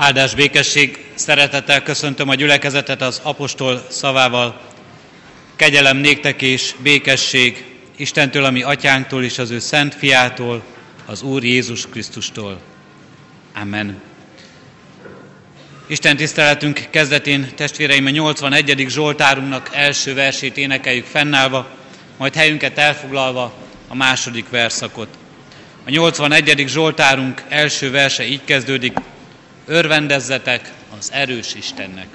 Áldás békesség, szeretettel köszöntöm a gyülekezetet az apostol szavával. Kegyelem néktek és békesség Istentől, ami atyánktól és az ő szent fiától, az Úr Jézus Krisztustól. Amen. Isten tiszteletünk kezdetén testvéreim a 81. Zsoltárunknak első versét énekeljük fennállva, majd helyünket elfoglalva a második verszakot. A 81. Zsoltárunk első verse így kezdődik, örvendezzetek az erős Istennek.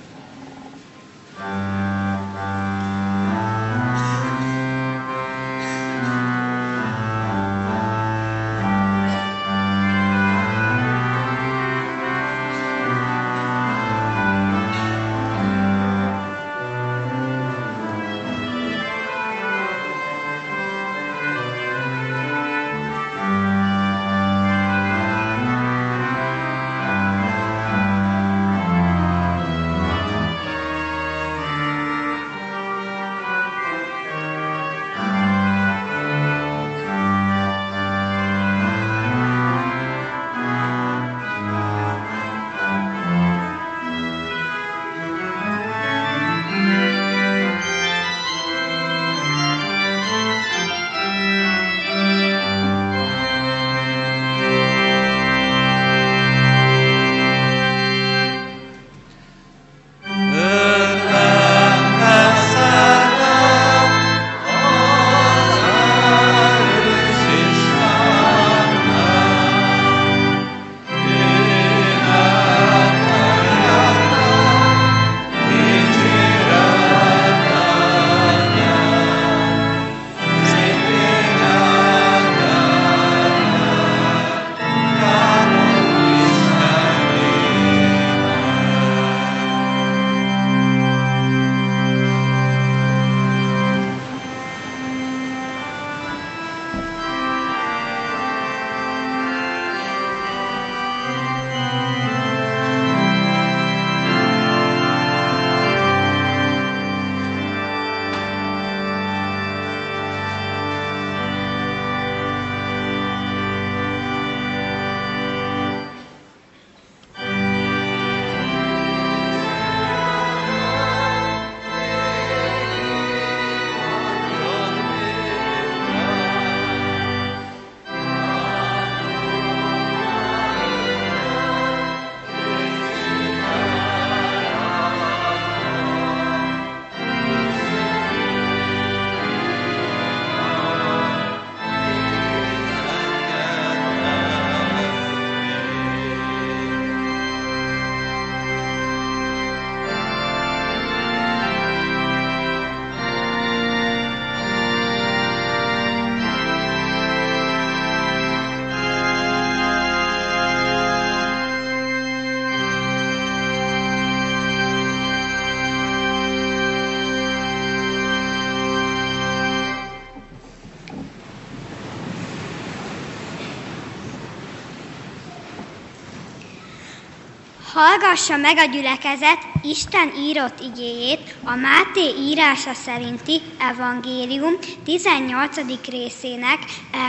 Hallgassa meg a gyülekezet Isten írott igéjét a Máté írása szerinti evangélium 18. részének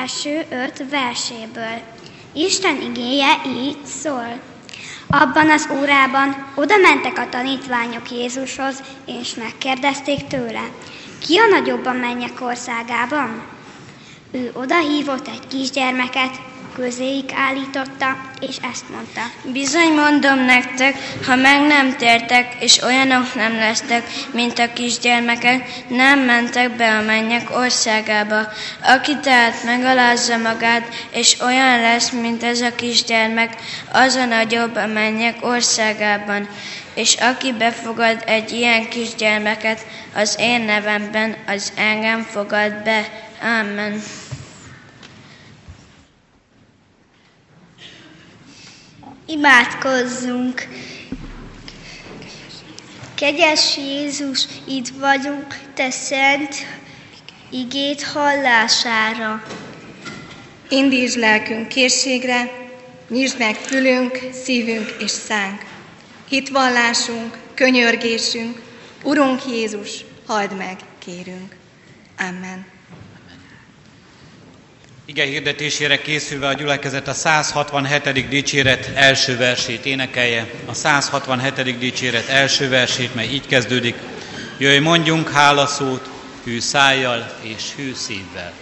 első öt verséből. Isten igéje így szól. Abban az órában oda mentek a tanítványok Jézushoz, és megkérdezték tőle, ki a nagyobb a mennyek országában? Ő odahívott egy kisgyermeket, közéig állította, és ezt mondta. Bizony mondom nektek, ha meg nem tértek, és olyanok nem lesztek, mint a kisgyermekek, nem mentek be a mennyek országába. Aki tehát megalázza magát, és olyan lesz, mint ez a kisgyermek, az a nagyobb a mennyek országában. És aki befogad egy ilyen kisgyermeket az én nevemben, az engem fogad be. Amen. Imádkozzunk! Kegyes Jézus, itt vagyunk, Te szent igét hallására. Indítsd lelkünk készségre, nyisd meg fülünk, szívünk és szánk. Hitvallásunk, könyörgésünk, Urunk Jézus, halld meg, kérünk. Amen. Ige hirdetésére készülve a gyülekezet a 167. dicséret első versét énekelje. A 167. dicséret első versét, mely így kezdődik. Jöjj, mondjunk hálaszót hű szájjal és hű szívvel.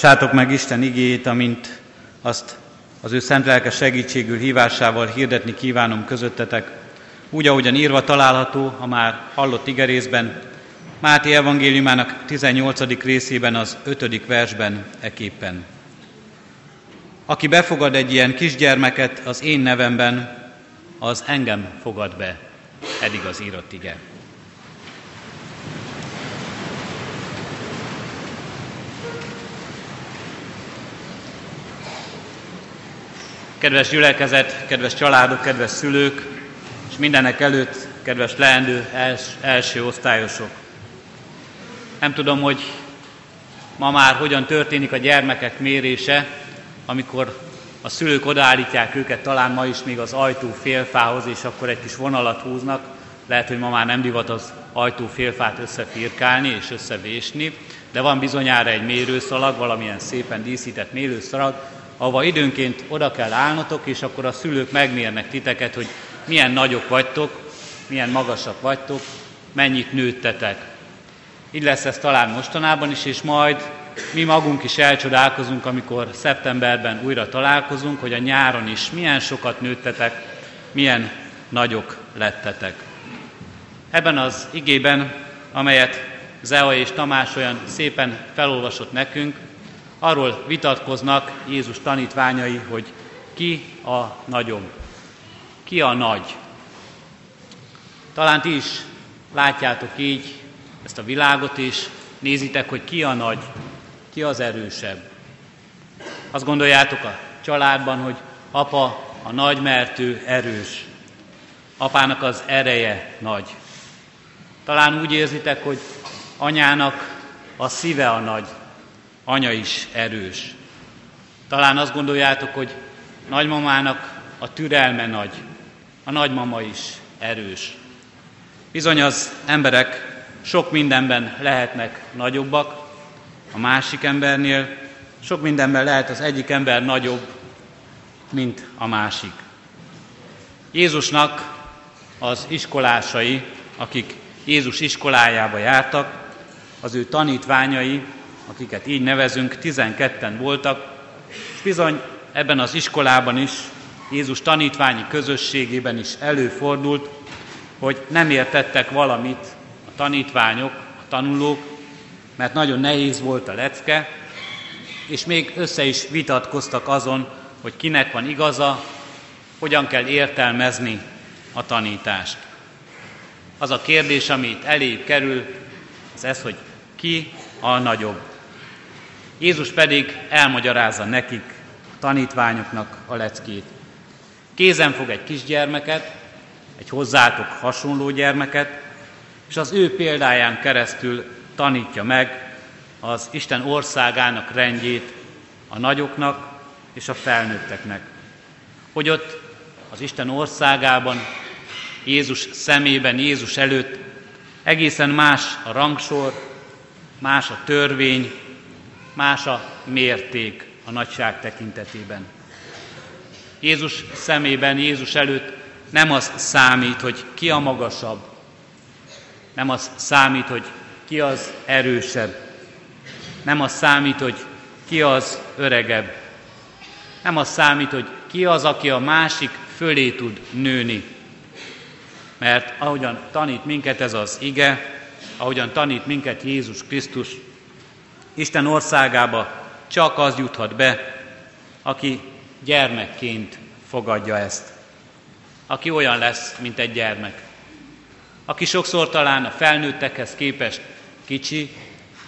Hallgassátok meg Isten igéjét, amint azt az ő szent lelke segítségül hívásával hirdetni kívánom közöttetek, úgy, ahogyan írva található a már hallott igerészben, Máté evangéliumának 18. részében az 5. versben eképpen. Aki befogad egy ilyen kisgyermeket az én nevemben, az engem fogad be. Eddig az írott ige. Kedves gyülekezet, kedves családok, kedves szülők, és mindenek előtt kedves leendő els, első osztályosok. Nem tudom, hogy ma már hogyan történik a gyermekek mérése, amikor a szülők odaállítják őket, talán ma is még az ajtó félfához, és akkor egy kis vonalat húznak. Lehet, hogy ma már nem divat az ajtó félfát összefirkálni és összevésni, de van bizonyára egy mérőszalag, valamilyen szépen díszített mérőszalag, ahova időnként oda kell állnotok, és akkor a szülők megmérnek titeket, hogy milyen nagyok vagytok, milyen magasak vagytok, mennyit nőttetek. Így lesz ez talán mostanában is, és majd mi magunk is elcsodálkozunk, amikor szeptemberben újra találkozunk, hogy a nyáron is milyen sokat nőttetek, milyen nagyok lettetek. Ebben az igében, amelyet Zea és Tamás olyan szépen felolvasott nekünk, arról vitatkoznak Jézus tanítványai, hogy ki a nagyobb, ki a nagy. Talán ti is látjátok így ezt a világot is, nézitek, hogy ki a nagy, ki az erősebb. Azt gondoljátok a családban, hogy apa a nagy, mert ő erős. Apának az ereje nagy. Talán úgy érzitek, hogy anyának a szíve a nagy, anya is erős. Talán azt gondoljátok, hogy nagymamának a türelme nagy, a nagymama is erős. Bizony az emberek sok mindenben lehetnek nagyobbak, a másik embernél sok mindenben lehet az egyik ember nagyobb, mint a másik. Jézusnak az iskolásai, akik Jézus iskolájába jártak, az ő tanítványai akiket így nevezünk, 12-en voltak, és bizony ebben az iskolában is, Jézus tanítványi közösségében is előfordult, hogy nem értettek valamit a tanítványok, a tanulók, mert nagyon nehéz volt a lecke, és még össze is vitatkoztak azon, hogy kinek van igaza, hogyan kell értelmezni a tanítást. Az a kérdés, ami itt elébb kerül, az ez, hogy ki a nagyobb. Jézus pedig elmagyarázza nekik, tanítványoknak a leckét. Kézen fog egy kisgyermeket, egy hozzátok hasonló gyermeket, és az ő példáján keresztül tanítja meg az Isten országának rendjét a nagyoknak és a felnőtteknek. Hogy ott az Isten országában, Jézus szemében, Jézus előtt egészen más a rangsor, más a törvény, más a mérték a nagyság tekintetében. Jézus szemében, Jézus előtt nem az számít, hogy ki a magasabb, nem az számít, hogy ki az erősebb, nem az számít, hogy ki az öregebb, nem az számít, hogy ki az, aki a másik fölé tud nőni. Mert ahogyan tanít minket ez az ige, ahogyan tanít minket Jézus Krisztus, Isten országába csak az juthat be, aki gyermekként fogadja ezt. Aki olyan lesz, mint egy gyermek. Aki sokszor talán a felnőttekhez képest kicsi,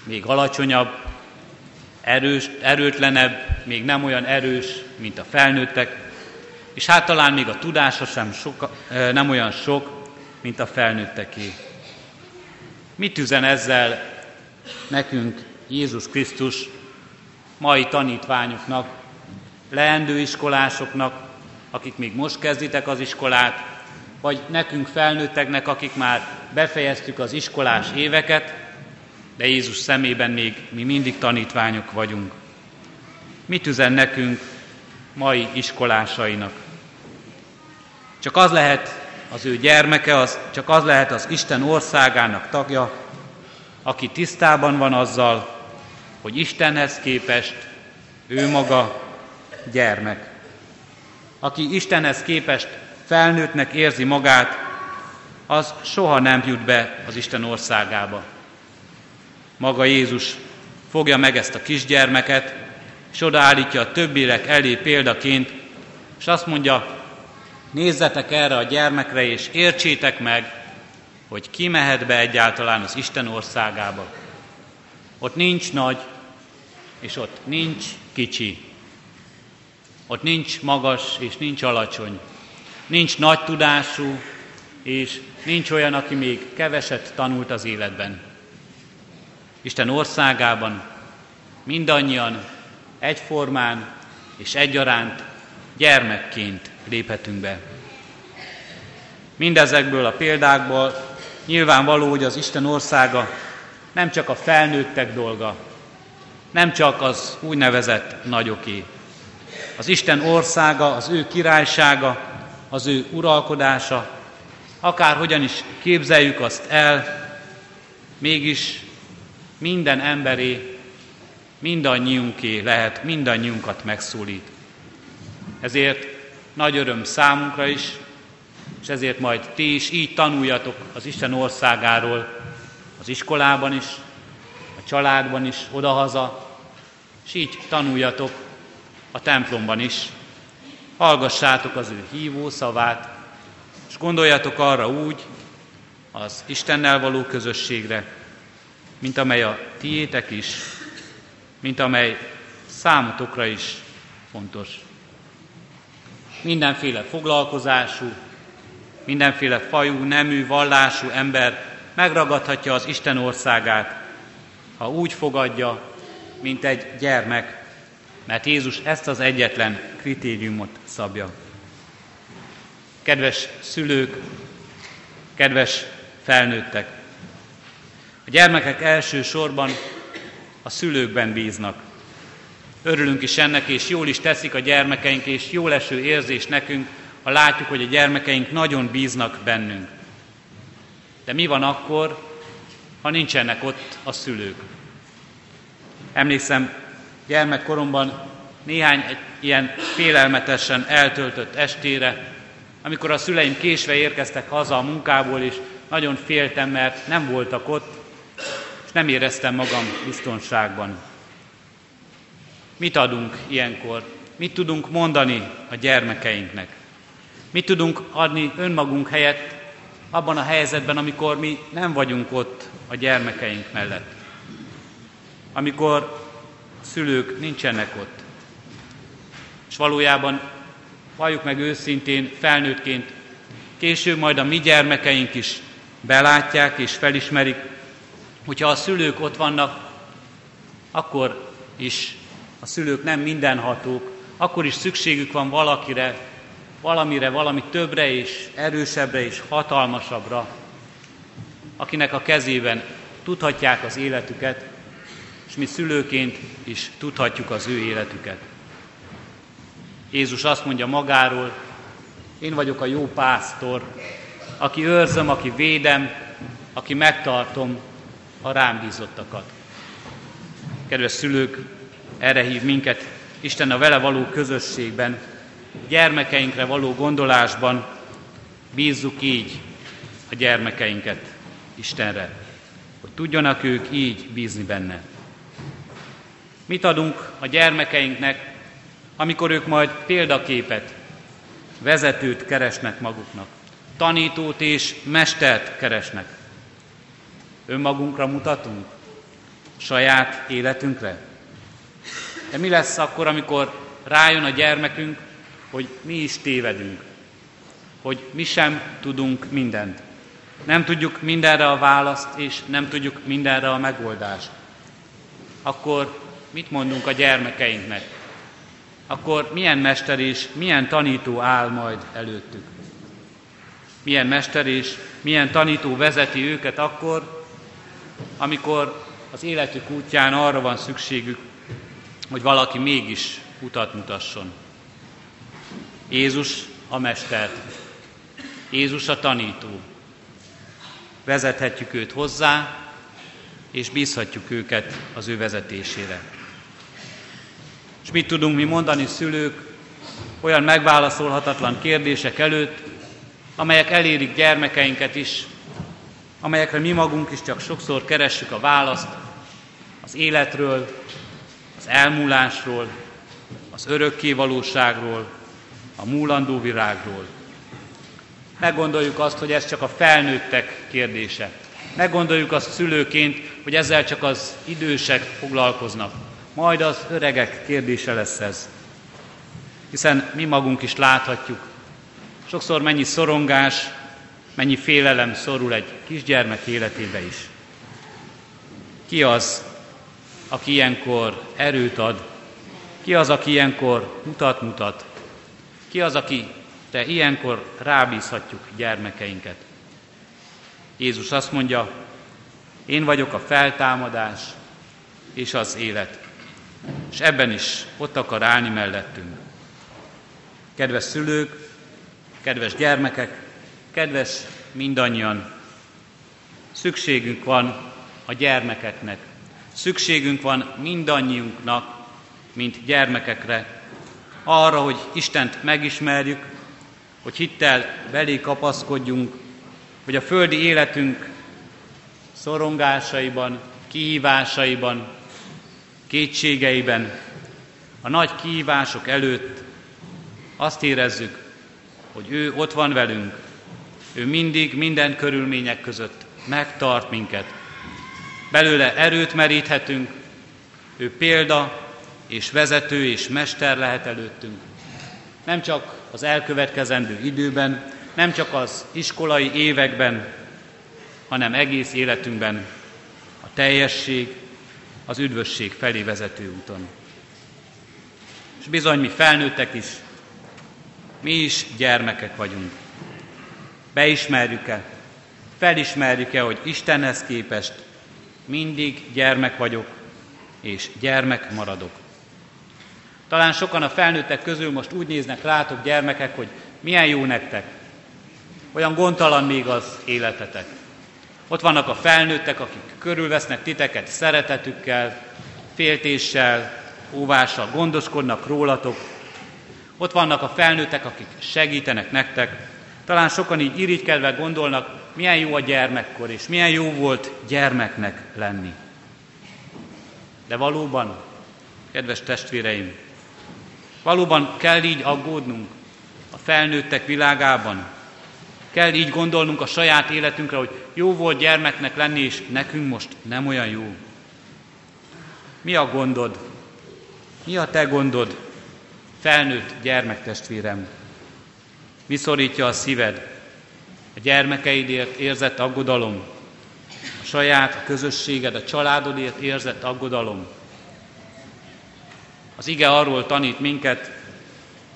még alacsonyabb, erős, erőtlenebb, még nem olyan erős, mint a felnőttek, és hát talán még a tudása sem soka, nem olyan sok, mint a felnőtteké. Mit üzen ezzel nekünk Jézus Krisztus mai tanítványoknak, leendő iskolásoknak, akik még most kezditek az iskolát, vagy nekünk felnőtteknek, akik már befejeztük az iskolás éveket, de Jézus szemében még mi mindig tanítványok vagyunk. Mit üzen nekünk mai iskolásainak? Csak az lehet az ő gyermeke, az, csak az lehet az Isten országának tagja, aki tisztában van azzal, hogy Istenhez képest ő maga gyermek. Aki Istenhez képest felnőttnek érzi magát, az soha nem jut be az Isten országába. Maga Jézus fogja meg ezt a kisgyermeket, és odaállítja a többiek elé példaként, és azt mondja, nézzetek erre a gyermekre, és értsétek meg, hogy ki mehet be egyáltalán az Isten országába. Ott nincs nagy, és ott nincs kicsi. Ott nincs magas, és nincs alacsony. Nincs nagy tudású, és nincs olyan, aki még keveset tanult az életben. Isten országában mindannyian egyformán és egyaránt gyermekként léphetünk be. Mindezekből a példákból nyilvánvaló, hogy az Isten országa nem csak a felnőttek dolga, nem csak az úgynevezett nagyoké. Az Isten országa, az ő királysága, az ő uralkodása, akárhogyan is képzeljük azt el, mégis minden emberé, mindannyiunké lehet, mindannyiunkat megszólít. Ezért nagy öröm számunkra is, és ezért majd ti is így tanuljatok az Isten országáról, az iskolában is, a családban is, odahaza, és így tanuljatok a templomban is. Hallgassátok az ő hívó szavát, és gondoljatok arra úgy, az Istennel való közösségre, mint amely a tiétek is, mint amely számotokra is fontos. Mindenféle foglalkozású, mindenféle fajú, nemű, vallású ember megragadhatja az Isten országát, ha úgy fogadja, mint egy gyermek, mert Jézus ezt az egyetlen kritériumot szabja. Kedves szülők, kedves felnőttek, a gyermekek elsősorban a szülőkben bíznak. Örülünk is ennek, és jól is teszik a gyermekeink, és jó eső érzés nekünk, ha látjuk, hogy a gyermekeink nagyon bíznak bennünk. De mi van akkor, ha nincsenek ott a szülők? Emlékszem, gyermekkoromban néhány egy ilyen félelmetesen eltöltött estére, amikor a szüleim késve érkeztek haza a munkából, és nagyon féltem, mert nem voltak ott, és nem éreztem magam biztonságban. Mit adunk ilyenkor? Mit tudunk mondani a gyermekeinknek? Mit tudunk adni önmagunk helyett abban a helyzetben, amikor mi nem vagyunk ott a gyermekeink mellett? Amikor szülők nincsenek ott. És valójában, valljuk meg őszintén, felnőttként, később majd a mi gyermekeink is belátják és felismerik, hogyha a szülők ott vannak, akkor is a szülők nem mindenhatók, akkor is szükségük van valakire, valamire, valami többre és erősebbre és hatalmasabbra, akinek a kezében tudhatják az életüket, és mi szülőként is tudhatjuk az ő életüket. Jézus azt mondja magáról, én vagyok a jó pásztor, aki őrzöm, aki védem, aki megtartom a rám bízottakat. Kedves szülők, erre hív minket Isten a vele való közösségben, gyermekeinkre való gondolásban bízzuk így a gyermekeinket Istenre, hogy tudjanak ők így bízni benne. Mit adunk a gyermekeinknek, amikor ők majd példaképet, vezetőt keresnek maguknak, tanítót és mestert keresnek? Önmagunkra mutatunk? Saját életünkre? De mi lesz akkor, amikor rájön a gyermekünk, hogy mi is tévedünk, hogy mi sem tudunk mindent. Nem tudjuk mindenre a választ, és nem tudjuk mindenre a megoldást. Akkor mit mondunk a gyermekeinknek? Akkor milyen mester és milyen tanító áll majd előttük? Milyen mester és milyen tanító vezeti őket akkor, amikor az életük útján arra van szükségük, hogy valaki mégis utat mutasson. Jézus a mester, Jézus a tanító. Vezethetjük őt hozzá, és bízhatjuk őket az ő vezetésére. És mit tudunk mi mondani szülők olyan megválaszolhatatlan kérdések előtt, amelyek elérik gyermekeinket is, amelyekre mi magunk is csak sokszor keressük a választ az életről, az elmúlásról, az örökké valóságról, a múlandó virágról. Meggondoljuk azt, hogy ez csak a felnőttek kérdése. Meggondoljuk azt szülőként, hogy ezzel csak az idősek foglalkoznak. Majd az öregek kérdése lesz ez. Hiszen mi magunk is láthatjuk, sokszor mennyi szorongás, mennyi félelem szorul egy kisgyermek életébe is. Ki az, aki ilyenkor erőt ad? Ki az, aki ilyenkor mutat-mutat? Ki az, aki te ilyenkor rábízhatjuk gyermekeinket? Jézus azt mondja, én vagyok a feltámadás és az élet. És ebben is ott akar állni mellettünk. Kedves szülők, kedves gyermekek, kedves mindannyian, szükségünk van a gyermekeknek. Szükségünk van mindannyiunknak, mint gyermekekre, arra, hogy Istent megismerjük, hogy hittel belé kapaszkodjunk, hogy a földi életünk szorongásaiban, kihívásaiban, kétségeiben, a nagy kihívások előtt azt érezzük, hogy ő ott van velünk, ő mindig, minden körülmények között megtart minket. Belőle erőt meríthetünk, ő példa és vezető és mester lehet előttünk. Nem csak az elkövetkezendő időben, nem csak az iskolai években, hanem egész életünkben a teljesség, az üdvösség felé vezető úton. És bizony mi felnőttek is, mi is gyermekek vagyunk. Beismerjük-e, felismerjük-e, hogy Istenhez képest mindig gyermek vagyok, és gyermek maradok. Talán sokan a felnőttek közül most úgy néznek rátok, gyermekek, hogy milyen jó nektek. Olyan gondtalan még az életetek. Ott vannak a felnőttek, akik körülvesznek titeket szeretetükkel, féltéssel, óvással gondoskodnak rólatok. Ott vannak a felnőttek, akik segítenek nektek. Talán sokan így irigykedve gondolnak, milyen jó a gyermekkor, és milyen jó volt gyermeknek lenni. De valóban, kedves testvéreim, valóban kell így aggódnunk a felnőttek világában, Kell így gondolnunk a saját életünkre, hogy jó volt gyermeknek lenni, és nekünk most nem olyan jó. Mi a gondod? Mi a te gondod, felnőtt gyermektestvérem? Mi szorítja a szíved? A gyermekeidért érzett aggodalom, a saját a közösséged, a családodért érzett aggodalom. Az ige arról tanít minket,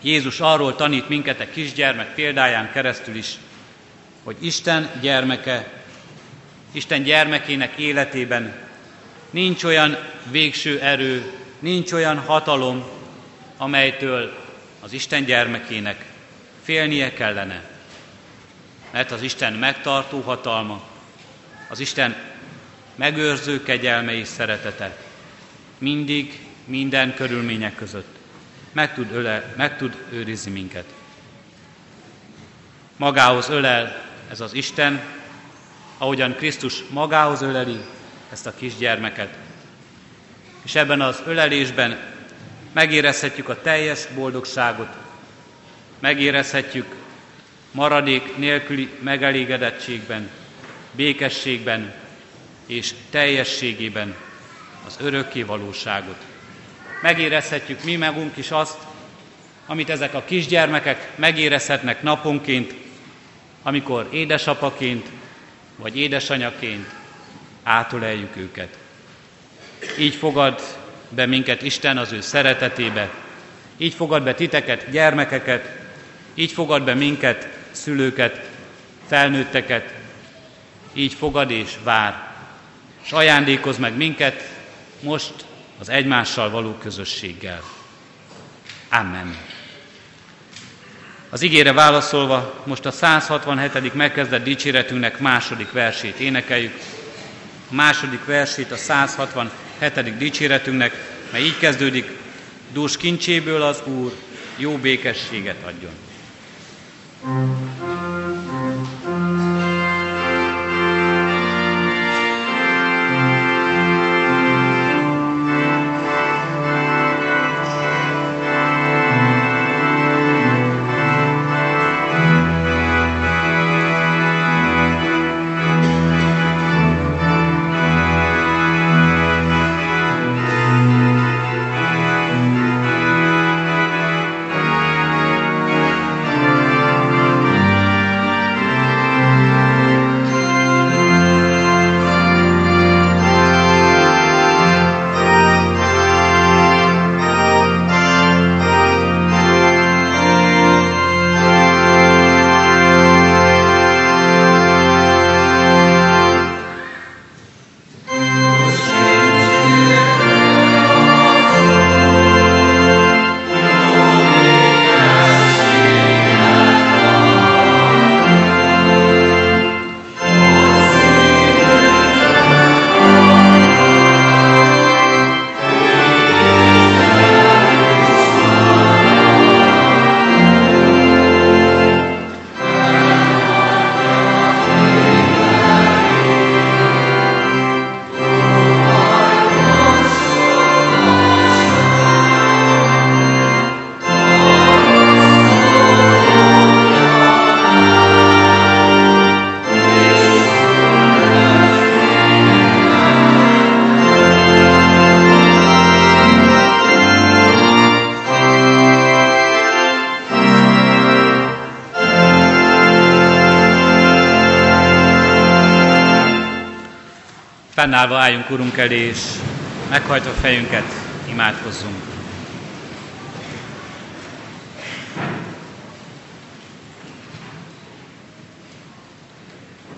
Jézus arról tanít minket a kisgyermek példáján keresztül is, hogy Isten gyermeke, Isten gyermekének életében nincs olyan végső erő, nincs olyan hatalom, amelytől az Isten gyermekének félnie kellene. Mert az Isten megtartó hatalma, az Isten megőrző kegyelme és szeretete mindig, minden körülmények között meg tud, öle, meg tud őrizni minket. Magához ölel ez az Isten, ahogyan Krisztus magához öleli ezt a kisgyermeket. És ebben az ölelésben megérezhetjük a teljes boldogságot, megérezhetjük maradék nélküli megelégedettségben, békességben és teljességében az örökké valóságot. Megérezhetjük mi magunk is azt, amit ezek a kisgyermekek megérezhetnek naponként, amikor édesapaként vagy édesanyaként átöleljük őket. Így fogad be minket Isten az ő szeretetébe, így fogad be titeket, gyermekeket, így fogad be minket, szülőket, felnőtteket, így fogad és vár, és ajándékoz meg minket most az egymással való közösséggel. Amen. Az igére válaszolva most a 167. megkezdett dicséretünknek második versét énekeljük. A második versét a 167. dicséretünknek, mely így kezdődik, dús kincséből az Úr jó békességet adjon. thank you Fennállva álljunk Urunk elé, és meghajtva fejünket imádkozzunk.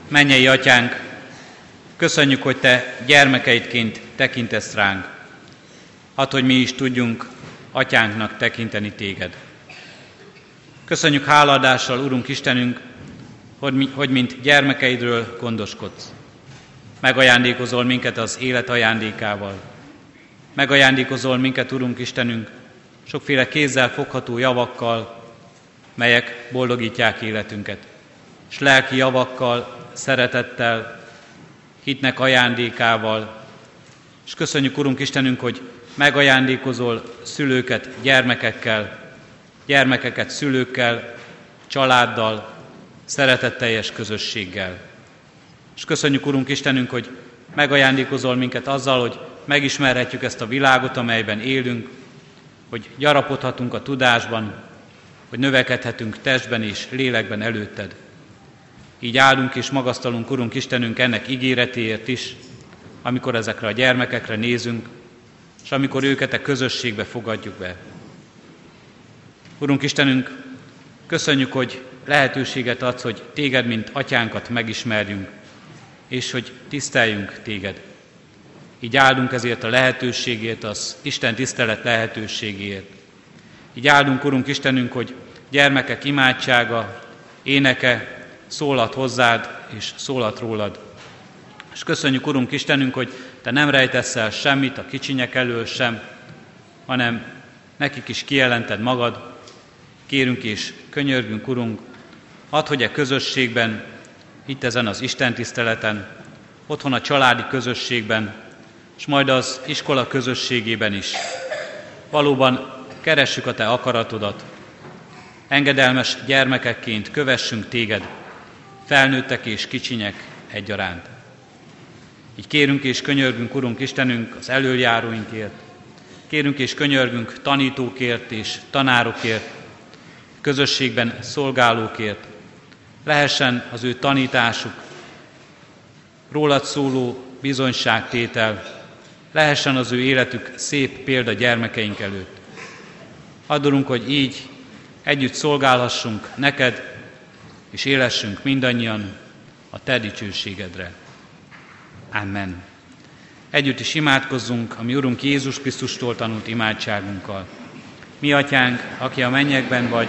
Mennyei atyánk, köszönjük, hogy te gyermekeidként tekintesz ránk. Hát, hogy mi is tudjunk atyánknak tekinteni téged. Köszönjük háladással, Urunk Istenünk, hogy, hogy mint gyermekeidről gondoskodsz megajándékozol minket az élet ajándékával. megajándékozol minket, Urunk Istenünk, sokféle kézzel fogható javakkal, melyek boldogítják életünket, és lelki javakkal, szeretettel, hitnek ajándékával, és köszönjük, Urunk Istenünk, hogy megajándékozol szülőket gyermekekkel, gyermekeket szülőkkel, családdal, szeretetteljes közösséggel. És köszönjük, Urunk Istenünk, hogy megajándékozol minket azzal, hogy megismerhetjük ezt a világot, amelyben élünk, hogy gyarapodhatunk a tudásban, hogy növekedhetünk testben és lélekben előtted. Így állunk és magasztalunk, Urunk Istenünk, ennek ígéretéért is, amikor ezekre a gyermekekre nézünk, és amikor őket a közösségbe fogadjuk be. Urunk Istenünk, köszönjük, hogy lehetőséget adsz, hogy téged, mint atyánkat megismerjünk, és hogy tiszteljünk téged. Így áldunk ezért a lehetőségért, az Isten tisztelet lehetőségért. Így áldunk, Urunk Istenünk, hogy gyermekek imádsága, éneke szólat hozzád, és szólat rólad. És köszönjük, Urunk Istenünk, hogy Te nem rejtesz el semmit a kicsinyek elől sem, hanem nekik is kijelented magad. Kérünk és könyörgünk, Urunk, add, hogy a közösségben, itt ezen az Isten tiszteleten, otthon a családi közösségben, és majd az iskola közösségében is. Valóban keressük a Te akaratodat, engedelmes gyermekekként kövessünk Téged, felnőttek és kicsinyek egyaránt. Így kérünk és könyörgünk, Urunk Istenünk, az előjáróinkért, kérünk és könyörgünk tanítókért és tanárokért, közösségben szolgálókért, lehessen az ő tanításuk, rólad szóló bizonyságtétel, lehessen az ő életük szép példa gyermekeink előtt. Adorunk, hogy így együtt szolgálhassunk neked, és élessünk mindannyian a te dicsőségedre. Amen. Együtt is imádkozzunk a mi Urunk Jézus Krisztustól tanult imádságunkkal. Mi atyánk, aki a mennyekben vagy,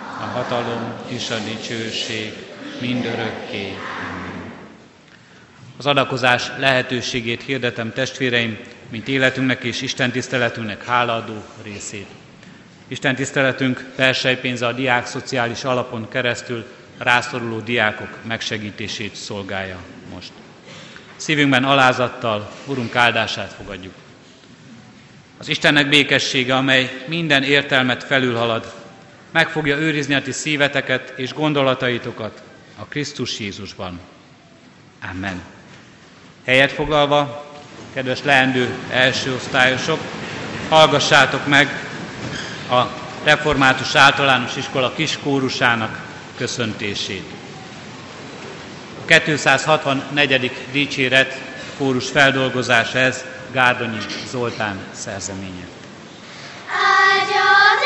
a hatalom és a dicsőség mindörökké. Az adakozás lehetőségét hirdetem testvéreim, mint életünknek és Isten tiszteletünknek hálaadó részét. Isten tiszteletünk persejpénze a diák szociális alapon keresztül rászoruló diákok megsegítését szolgálja most. Szívünkben alázattal Urunk áldását fogadjuk. Az Istennek békessége, amely minden értelmet felülhalad, meg fogja őrizni a ti szíveteket és gondolataitokat a Krisztus Jézusban. Amen. Helyet foglalva, kedves leendő első osztályosok, hallgassátok meg a Református Általános Iskola kiskórusának köszöntését. A 264. dicséret kórus feldolgozása ez Gárdonyi Zoltán szerzeménye. Áldjon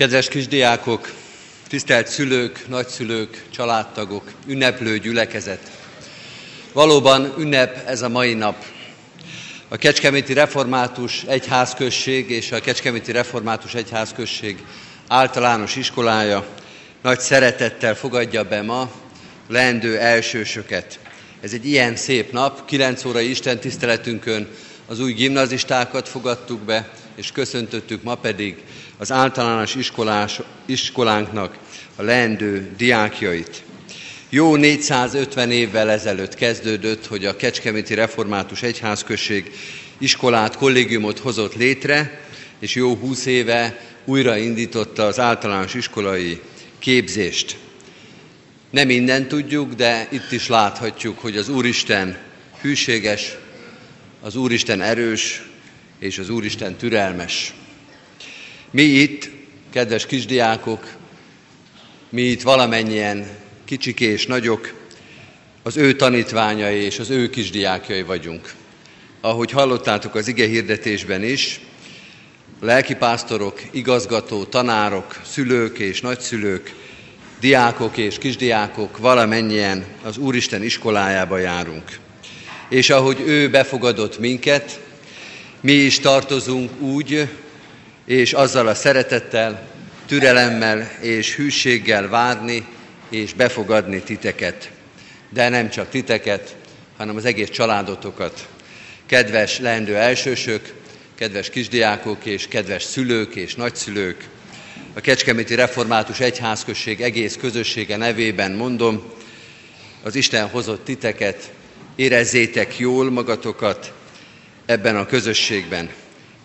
Kedves kisdiákok, tisztelt szülők, nagyszülők, családtagok, ünneplő gyülekezet! Valóban ünnep ez a mai nap. A Kecskeméti Református Egyházközség és a Kecskeméti Református Egyházközség általános iskolája nagy szeretettel fogadja be ma leendő elsősöket. Ez egy ilyen szép nap, 9 órai Isten tiszteletünkön az új gimnazistákat fogadtuk be, és köszöntöttük ma pedig az általános iskolás, iskolánknak a leendő diákjait. Jó 450 évvel ezelőtt kezdődött, hogy a Kecskeméti Református Egyházközség iskolát, kollégiumot hozott létre, és jó 20 éve újraindította az általános iskolai képzést. Nem minden tudjuk, de itt is láthatjuk, hogy az Úristen hűséges, az Úristen erős, és az Úristen türelmes. Mi itt, kedves kisdiákok, mi itt valamennyien kicsik és nagyok, az ő tanítványai és az ő kisdiákjai vagyunk. Ahogy hallottátok az ige hirdetésben is, lelkipásztorok, igazgató, tanárok, szülők és nagyszülők, diákok és kisdiákok valamennyien az Úristen iskolájába járunk. És ahogy ő befogadott minket, mi is tartozunk úgy, és azzal a szeretettel, türelemmel és hűséggel várni és befogadni titeket. De nem csak titeket, hanem az egész családotokat. Kedves leendő elsősök, kedves kisdiákok és kedves szülők és nagyszülők, a Kecskeméti Református Egyházközség egész közössége nevében mondom, az Isten hozott titeket, érezzétek jól magatokat ebben a közösségben.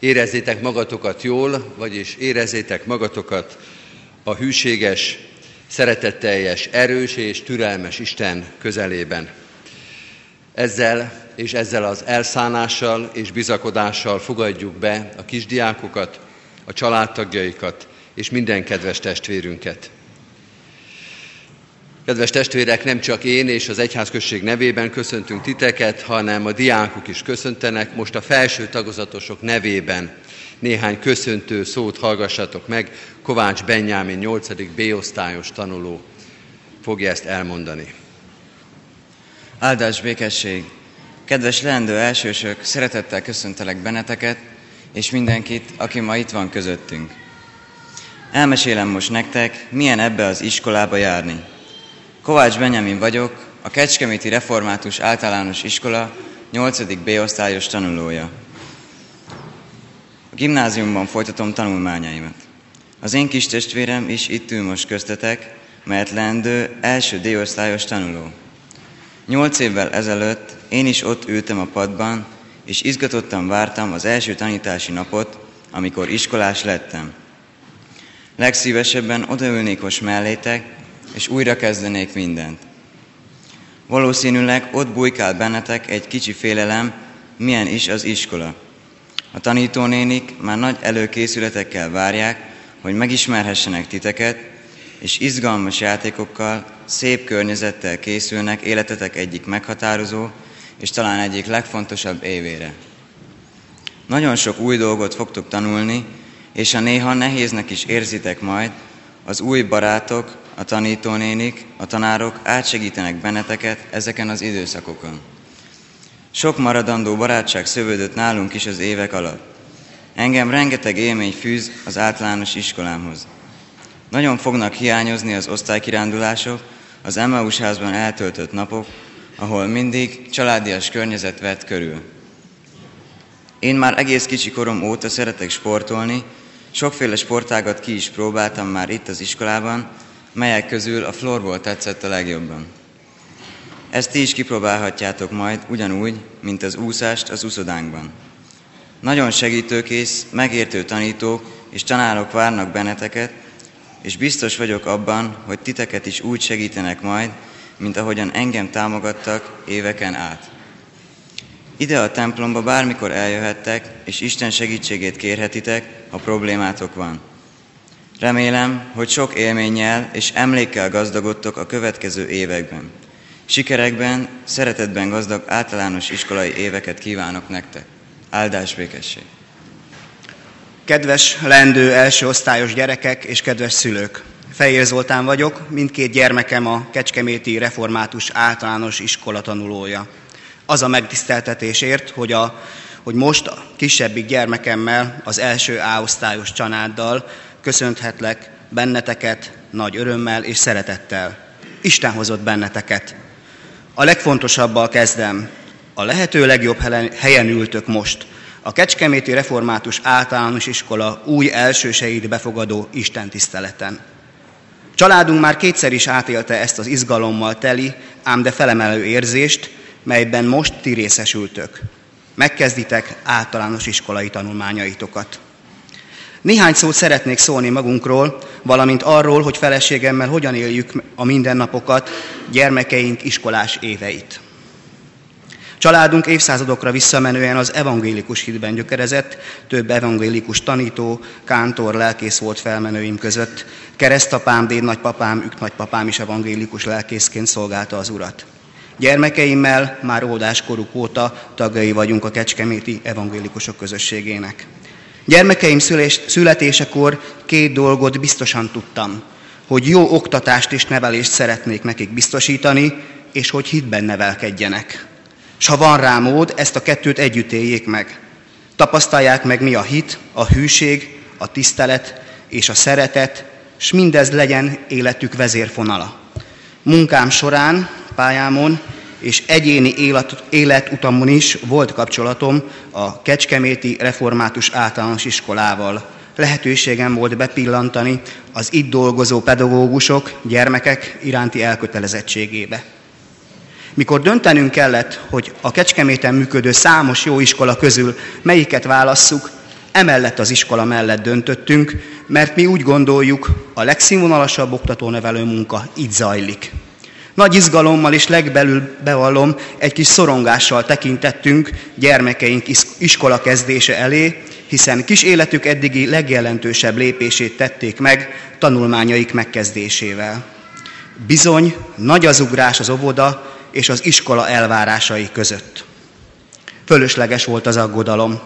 Érezzétek magatokat jól, vagyis érezzétek magatokat a hűséges, szeretetteljes, erős és türelmes Isten közelében. Ezzel és ezzel az elszánással és bizakodással fogadjuk be a kisdiákokat, a családtagjaikat és minden kedves testvérünket. Kedves testvérek, nem csak én és az egyházközség nevében köszöntünk titeket, hanem a diákok is köszöntenek. Most a felső tagozatosok nevében néhány köszöntő szót hallgassatok meg. Kovács Benyámin 8. B-osztályos tanuló fogja ezt elmondani. Áldás békesség! Kedves leendő elsősök, szeretettel köszöntelek benneteket, és mindenkit, aki ma itt van közöttünk. Elmesélem most nektek, milyen ebbe az iskolába járni. Kovács Benyamin vagyok, a Kecskeméti Református Általános Iskola 8. B-osztályos tanulója. A gimnáziumban folytatom tanulmányaimat. Az én kis testvérem is itt ül most köztetek, mert lendő első D-osztályos tanuló. Nyolc évvel ezelőtt én is ott ültem a padban, és izgatottan vártam az első tanítási napot, amikor iskolás lettem. Legszívesebben odaülnék most mellétek, és újra kezdenék mindent. Valószínűleg ott bujkál bennetek egy kicsi félelem, milyen is az iskola. A tanítónénik már nagy előkészületekkel várják, hogy megismerhessenek titeket, és izgalmas játékokkal, szép környezettel készülnek életetek egyik meghatározó, és talán egyik legfontosabb évére. Nagyon sok új dolgot fogtok tanulni, és a néha nehéznek is érzitek majd, az új barátok, a tanítónénik, a tanárok átsegítenek benneteket ezeken az időszakokon. Sok maradandó barátság szövődött nálunk is az évek alatt. Engem rengeteg élmény fűz az általános iskolámhoz. Nagyon fognak hiányozni az osztálykirándulások, az Emmaus házban eltöltött napok, ahol mindig családias környezet vett körül. Én már egész kicsi korom óta szeretek sportolni, sokféle sportágat ki is próbáltam már itt az iskolában, melyek közül a florból tetszett a legjobban. Ezt ti is kipróbálhatjátok majd ugyanúgy, mint az úszást az úszodánkban. Nagyon segítőkész, megértő tanítók és tanárok várnak benneteket, és biztos vagyok abban, hogy titeket is úgy segítenek majd, mint ahogyan engem támogattak éveken át. Ide a templomba bármikor eljöhettek, és Isten segítségét kérhetitek, ha problémátok van. Remélem, hogy sok élménnyel és emlékkel gazdagodtok a következő években. Sikerekben, szeretetben gazdag általános iskolai éveket kívánok nektek. Áldás békesség! Kedves lendő első osztályos gyerekek és kedves szülők! Fejér Zoltán vagyok, mindkét gyermekem a Kecskeméti Református Általános Iskola tanulója. Az a megtiszteltetésért, hogy, a, hogy most a kisebbik gyermekemmel, az első A-osztályos családdal köszönhetlek benneteket nagy örömmel és szeretettel. Isten hozott benneteket. A legfontosabbal kezdem. A lehető legjobb helyen ültök most – a Kecskeméti Református Általános Iskola új elsőseit befogadó istentiszteleten. Családunk már kétszer is átélte ezt az izgalommal teli, ám de felemelő érzést, melyben most ti részesültök. Megkezditek általános iskolai tanulmányaitokat. Néhány szót szeretnék szólni magunkról, valamint arról, hogy feleségemmel hogyan éljük a mindennapokat, gyermekeink iskolás éveit. Családunk évszázadokra visszamenően az evangélikus hitben gyökerezett, több evangélikus tanító, kántor, lelkész volt felmenőim között. Keresztapám, déd nagypapám, is evangélikus lelkészként szolgálta az urat. Gyermekeimmel már óvodáskoruk óta tagjai vagyunk a Kecskeméti evangélikusok közösségének. Gyermekeim szülés, születésekor két dolgot biztosan tudtam, hogy jó oktatást és nevelést szeretnék nekik biztosítani, és hogy hitben nevelkedjenek. S ha van rá mód, ezt a kettőt együtt éljék meg. Tapasztalják meg, mi a hit, a hűség, a tisztelet és a szeretet, s mindez legyen életük vezérfonala. Munkám során, pályámon és egyéni élet, életutamon is volt kapcsolatom a Kecskeméti Református Általános Iskolával. Lehetőségem volt bepillantani az itt dolgozó pedagógusok, gyermekek iránti elkötelezettségébe. Mikor döntenünk kellett, hogy a Kecskeméten működő számos jó iskola közül melyiket válasszuk, emellett az iskola mellett döntöttünk, mert mi úgy gondoljuk, a legszínvonalasabb oktatónevelő munka itt zajlik. Nagy izgalommal és legbelül bevallom, egy kis szorongással tekintettünk gyermekeink iskola kezdése elé, hiszen kis életük eddigi legjelentősebb lépését tették meg tanulmányaik megkezdésével. Bizony, nagy az ugrás az óvoda és az iskola elvárásai között. Fölösleges volt az aggodalom.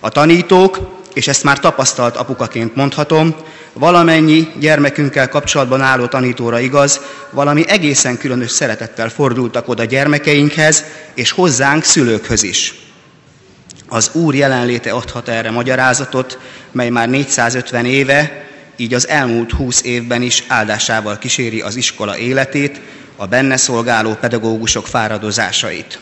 A tanítók, és ezt már tapasztalt apukaként mondhatom, valamennyi gyermekünkkel kapcsolatban álló tanítóra igaz, valami egészen különös szeretettel fordultak oda gyermekeinkhez, és hozzánk szülőkhöz is. Az Úr jelenléte adhat erre magyarázatot, mely már 450 éve, így az elmúlt 20 évben is áldásával kíséri az iskola életét, a benne szolgáló pedagógusok fáradozásait.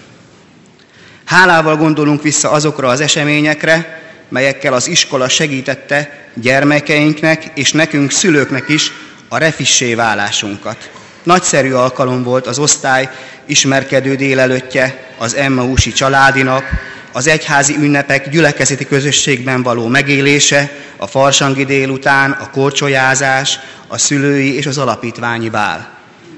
Hálával gondolunk vissza azokra az eseményekre, melyekkel az iskola segítette gyermekeinknek és nekünk szülőknek is a refissé válásunkat. Nagyszerű alkalom volt az osztály ismerkedő délelőttje, az Emmausi családi nap, az egyházi ünnepek gyülekezeti közösségben való megélése, a farsangi délután, a korcsolyázás, a szülői és az alapítványi bál.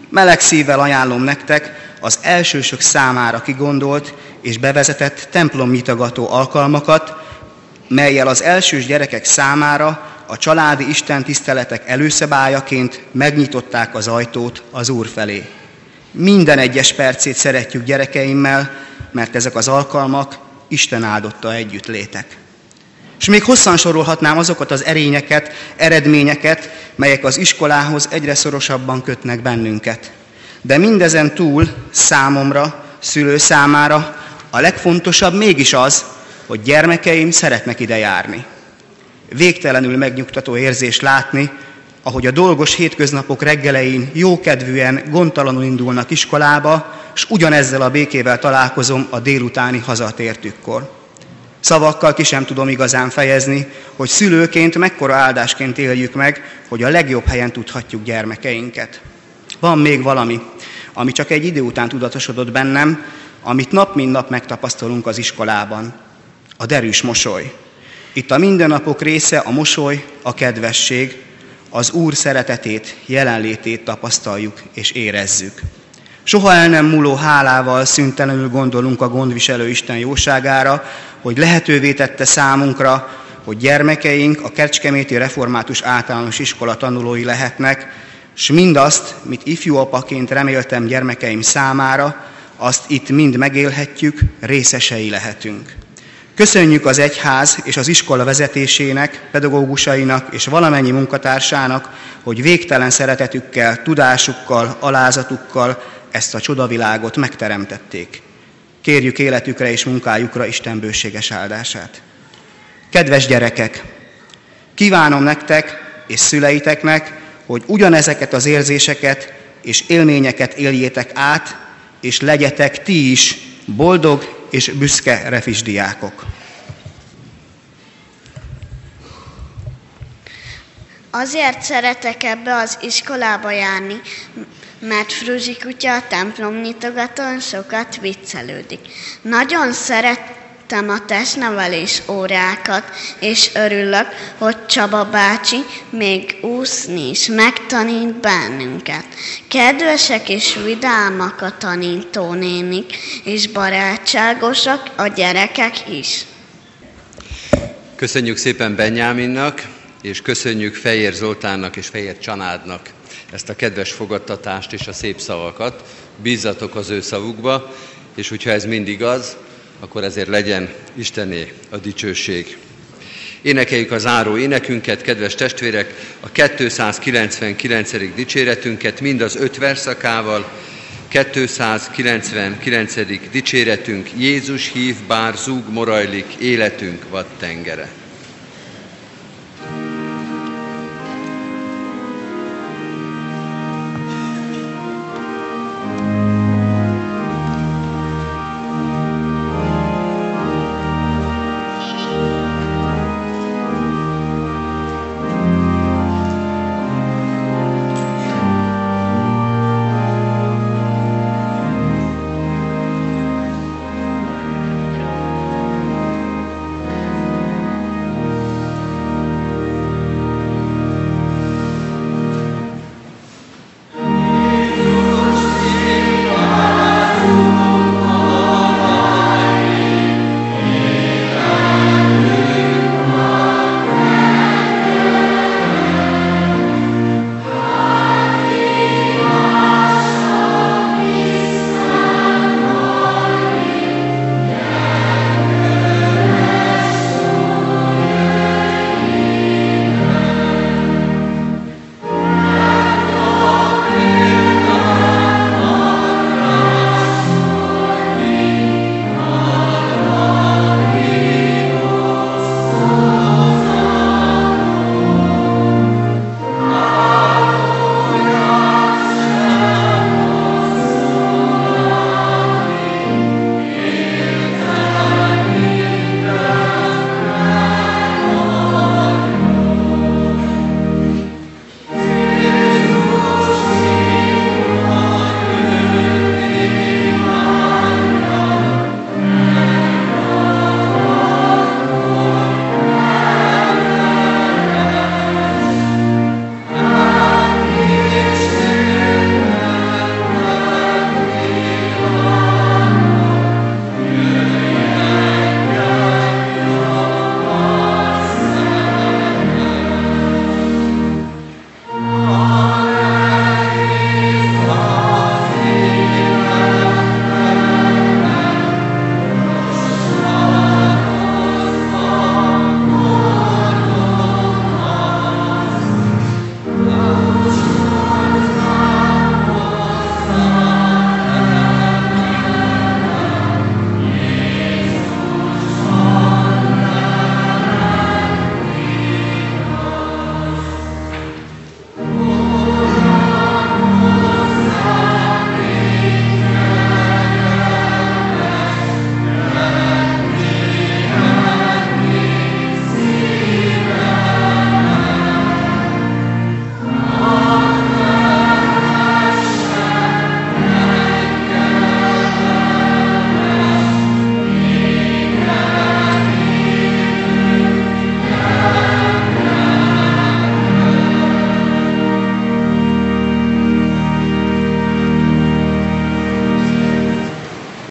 Meleg szívvel ajánlom nektek az elsősök számára kigondolt és bevezetett templomnyitogató alkalmakat, melyel az elsős gyerekek számára a családi istentiszteletek előszabályaként megnyitották az ajtót az Úr felé. Minden egyes percét szeretjük gyerekeimmel, mert ezek az alkalmak Isten áldotta együtt létek. És még hosszan sorolhatnám azokat az erényeket, eredményeket, melyek az iskolához egyre szorosabban kötnek bennünket. De mindezen túl számomra, szülő számára a legfontosabb mégis az, hogy gyermekeim szeretnek ide járni. Végtelenül megnyugtató érzés látni, ahogy a dolgos hétköznapok reggelein jókedvűen, gondtalanul indulnak iskolába, és ugyanezzel a békével találkozom a délutáni hazatértükkor. Szavakkal ki sem tudom igazán fejezni, hogy szülőként mekkora áldásként éljük meg, hogy a legjobb helyen tudhatjuk gyermekeinket. Van még valami, ami csak egy idő után tudatosodott bennem, amit nap mint nap megtapasztalunk az iskolában. A derűs mosoly. Itt a mindennapok része a mosoly, a kedvesség, az Úr szeretetét, jelenlétét tapasztaljuk és érezzük. Soha el nem múló hálával szüntelenül gondolunk a gondviselő Isten jóságára, hogy lehetővé tette számunkra, hogy gyermekeink a Kecskeméti Református Általános Iskola tanulói lehetnek, és mindazt, mit ifjú apaként reméltem gyermekeim számára, azt itt mind megélhetjük, részesei lehetünk. Köszönjük az egyház és az iskola vezetésének, pedagógusainak és valamennyi munkatársának, hogy végtelen szeretetükkel, tudásukkal, alázatukkal ezt a csodavilágot megteremtették. Kérjük életükre és munkájukra Isten bőséges áldását. Kedves gyerekek, kívánom nektek és szüleiteknek, hogy ugyanezeket az érzéseket és élményeket éljétek át, és legyetek ti is boldog és büszke refisdiákok. Azért szeretek ebbe az iskolába járni, mert Fruzsi kutya a templom nyitogatón sokat viccelődik. Nagyon szerettem a testnevelés órákat, és örülök, hogy Csaba bácsi még úszni is megtanít bennünket. Kedvesek és vidámak a tanítónénik, és barátságosak a gyerekek is. Köszönjük szépen Benyáminnak, és köszönjük Fejér Zoltánnak és Fejér Csanádnak ezt a kedves fogadtatást és a szép szavakat. Bízzatok az ő szavukba, és hogyha ez mindig az, akkor ezért legyen Istené a dicsőség. Énekeljük a záró énekünket, kedves testvérek, a 299. dicséretünket mind az öt verszakával, 299. dicséretünk Jézus hív, bár zúg morajlik, életünk vad tengere.